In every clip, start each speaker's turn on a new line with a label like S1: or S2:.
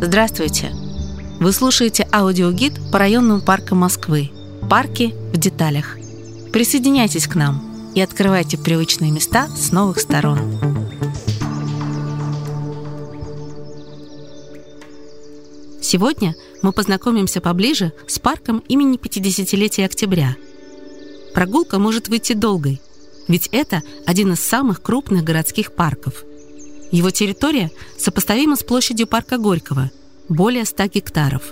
S1: Здравствуйте! Вы слушаете аудиогид по районным паркам Москвы. Парки в деталях. Присоединяйтесь к нам и открывайте привычные места с новых сторон. Сегодня мы познакомимся поближе с парком имени 50-летия октября. Прогулка может выйти долгой, ведь это один из самых крупных городских парков – его территория сопоставима с площадью парка Горького – более 100 гектаров.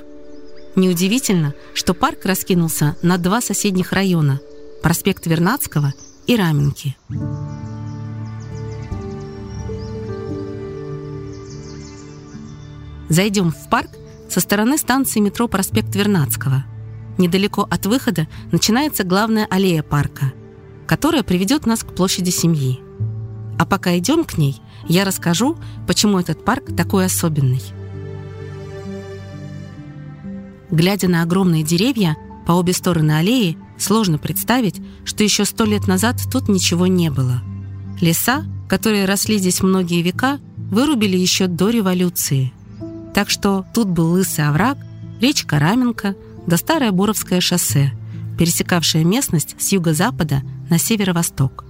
S1: Неудивительно, что парк раскинулся на два соседних района – проспект Вернадского и Раменки. Зайдем в парк со стороны станции метро проспект Вернадского. Недалеко от выхода начинается главная аллея парка, которая приведет нас к площади семьи. А пока идем к ней, я расскажу, почему этот парк такой особенный. Глядя на огромные деревья по обе стороны аллеи, сложно представить, что еще сто лет назад тут ничего не было. Леса, которые росли здесь многие века, вырубили еще до революции. Так что тут был лысый овраг, речка Раменка да старое Буровское шоссе, пересекавшее местность с юго-запада на северо-восток.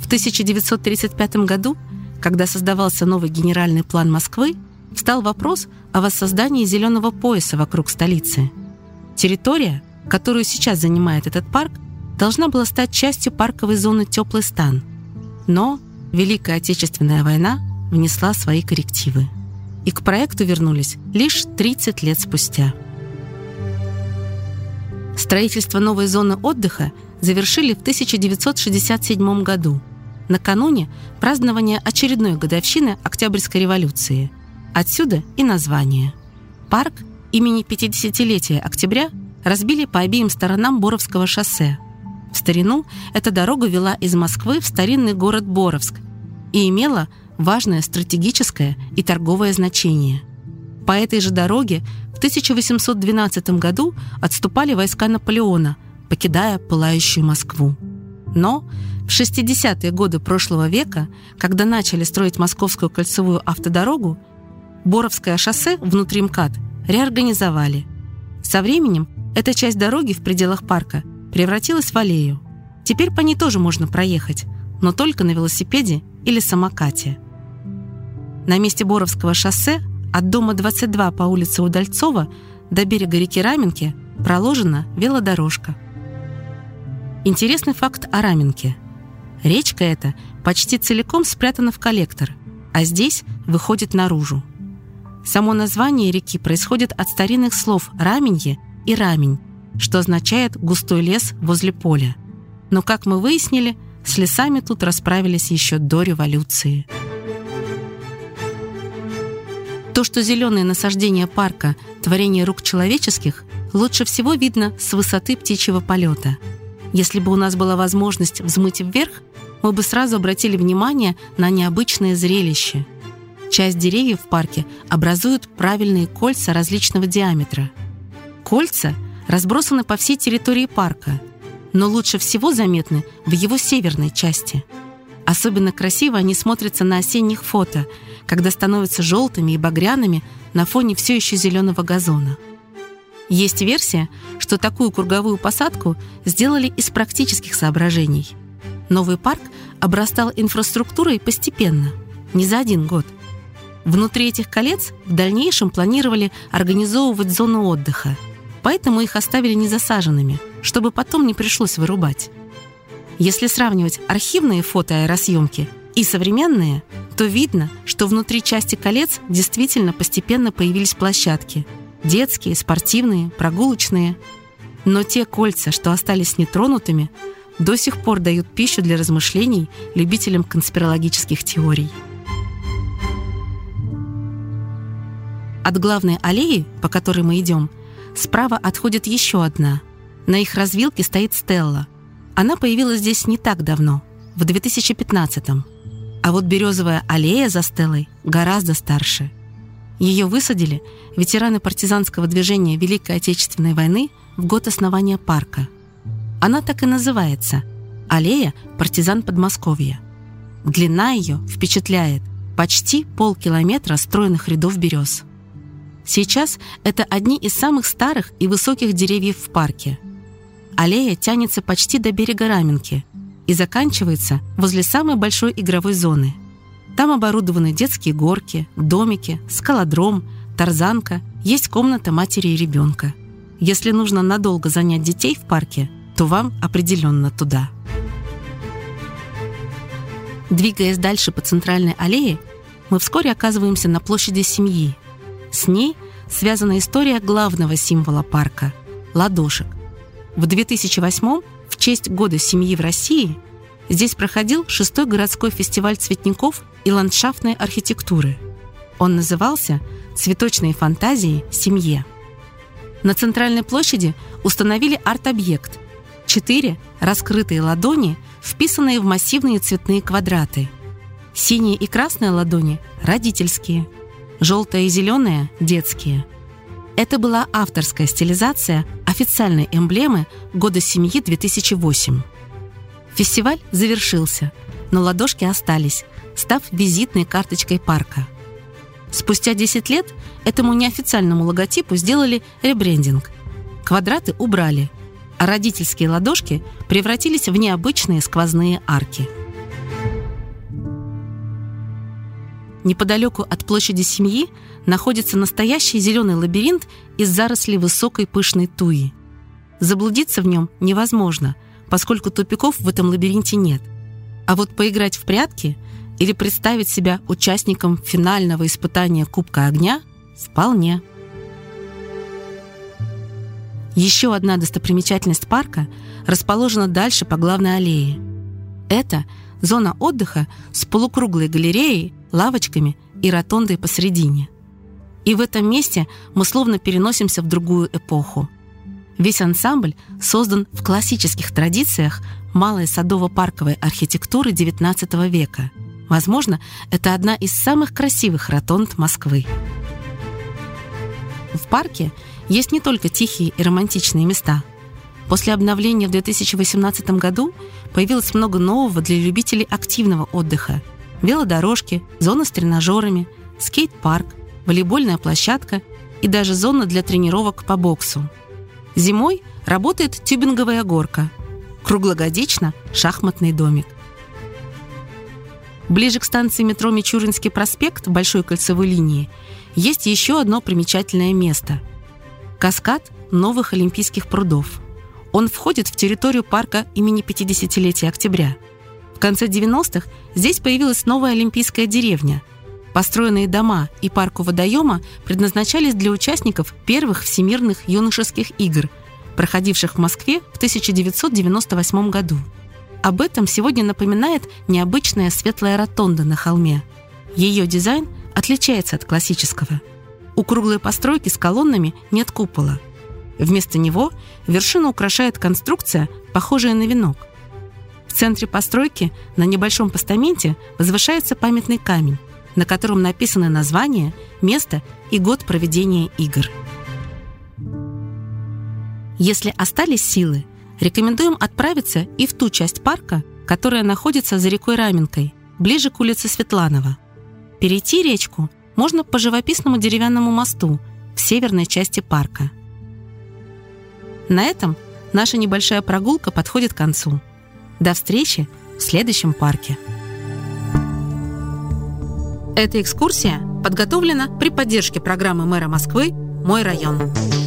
S1: В 1935 году когда создавался новый генеральный план Москвы, встал вопрос о воссоздании зеленого пояса вокруг столицы. Территория, которую сейчас занимает этот парк, должна была стать частью парковой зоны «Теплый стан». Но Великая Отечественная война внесла свои коррективы. И к проекту вернулись лишь 30 лет спустя. Строительство новой зоны отдыха завершили в 1967 году – накануне празднования очередной годовщины Октябрьской революции. Отсюда и название. Парк имени 50-летия октября разбили по обеим сторонам Боровского шоссе. В старину эта дорога вела из Москвы в старинный город Боровск и имела важное стратегическое и торговое значение. По этой же дороге в 1812 году отступали войска Наполеона, покидая пылающую Москву. Но в 60-е годы прошлого века, когда начали строить Московскую кольцевую автодорогу, Боровское шоссе внутри МКАД реорганизовали. Со временем эта часть дороги в пределах парка превратилась в аллею. Теперь по ней тоже можно проехать, но только на велосипеде или самокате. На месте Боровского шоссе от дома 22 по улице Удальцова до берега реки Раменки проложена велодорожка. Интересный факт о Раменке. Речка эта почти целиком спрятана в коллектор, а здесь выходит наружу. Само название реки происходит от старинных слов «раменье» и «рамень», что означает «густой лес возле поля». Но, как мы выяснили, с лесами тут расправились еще до революции. То, что зеленые насаждения парка – творение рук человеческих, лучше всего видно с высоты птичьего полета – если бы у нас была возможность взмыть вверх, мы бы сразу обратили внимание на необычное зрелище. Часть деревьев в парке образуют правильные кольца различного диаметра. Кольца разбросаны по всей территории парка, но лучше всего заметны в его северной части. Особенно красиво они смотрятся на осенних фото, когда становятся желтыми и багряными на фоне все еще зеленого газона. Есть версия, что такую круговую посадку сделали из практических соображений. Новый парк обрастал инфраструктурой постепенно, не за один год. Внутри этих колец в дальнейшем планировали организовывать зону отдыха, поэтому их оставили незасаженными, чтобы потом не пришлось вырубать. Если сравнивать архивные фото аэросъемки и современные, то видно, что внутри части колец действительно постепенно появились площадки – Детские, спортивные, прогулочные. Но те кольца, что остались нетронутыми, до сих пор дают пищу для размышлений любителям конспирологических теорий. От главной аллеи, по которой мы идем, справа отходит еще одна. На их развилке стоит Стелла. Она появилась здесь не так давно, в 2015-м. А вот березовая аллея за Стеллой гораздо старше – ее высадили ветераны партизанского движения Великой Отечественной войны в год основания парка. Она так и называется – аллея партизан Подмосковья. Длина ее впечатляет. почти полкилометра стройных рядов берез. Сейчас это одни из самых старых и высоких деревьев в парке. Аллея тянется почти до берега Раменки и заканчивается возле самой большой игровой зоны. Там оборудованы детские горки, домики, скалодром, тарзанка, есть комната матери и ребенка. Если нужно надолго занять детей в парке, то вам определенно туда. Двигаясь дальше по центральной аллее, мы вскоре оказываемся на площади семьи. С ней связана история главного символа парка – ладошек. В 2008 в честь Года семьи в России здесь проходил шестой городской фестиваль цветников и ландшафтной архитектуры. Он назывался «Цветочные фантазии семье». На центральной площади установили арт-объект – четыре раскрытые ладони, вписанные в массивные цветные квадраты. Синие и красные ладони – родительские, желтая и зеленая – детские. Это была авторская стилизация официальной эмблемы Года семьи 2008. Фестиваль завершился, но ладошки остались, став визитной карточкой парка. Спустя 10 лет этому неофициальному логотипу сделали ребрендинг. Квадраты убрали, а родительские ладошки превратились в необычные сквозные арки. Неподалеку от площади семьи находится настоящий зеленый лабиринт из зарослей высокой пышной туи. Заблудиться в нем невозможно, поскольку тупиков в этом лабиринте нет. А вот поиграть в прятки или представить себя участником финального испытания Кубка огня вполне. Еще одна достопримечательность парка расположена дальше по главной аллее. Это зона отдыха с полукруглой галереей, лавочками и ротондой посредине. И в этом месте мы словно переносимся в другую эпоху. Весь ансамбль создан в классических традициях малой садово-парковой архитектуры XIX века. Возможно, это одна из самых красивых ротонд Москвы. В парке есть не только тихие и романтичные места. После обновления в 2018 году появилось много нового для любителей активного отдыха. Велодорожки, зона с тренажерами, скейт-парк, волейбольная площадка и даже зона для тренировок по боксу. Зимой работает тюбинговая горка. Круглогодично – шахматный домик. Ближе к станции метро Мичуринский проспект Большой кольцевой линии есть еще одно примечательное место – каскад новых Олимпийских прудов. Он входит в территорию парка имени 50-летия октября. В конце 90-х здесь появилась новая Олимпийская деревня. Построенные дома и парк у водоема предназначались для участников первых всемирных юношеских игр, проходивших в Москве в 1998 году. Об этом сегодня напоминает необычная светлая ротонда на холме. Ее дизайн отличается от классического. У круглой постройки с колоннами нет купола. Вместо него вершину украшает конструкция, похожая на венок. В центре постройки на небольшом постаменте возвышается памятный камень, на котором написаны название, место и год проведения игр. Если остались силы, рекомендуем отправиться и в ту часть парка, которая находится за рекой Раменкой, ближе к улице Светланова. Перейти речку можно по живописному деревянному мосту в северной части парка. На этом наша небольшая прогулка подходит к концу. До встречи в следующем парке. Эта экскурсия подготовлена при поддержке программы мэра Москвы «Мой район».